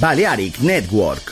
Balearic Network.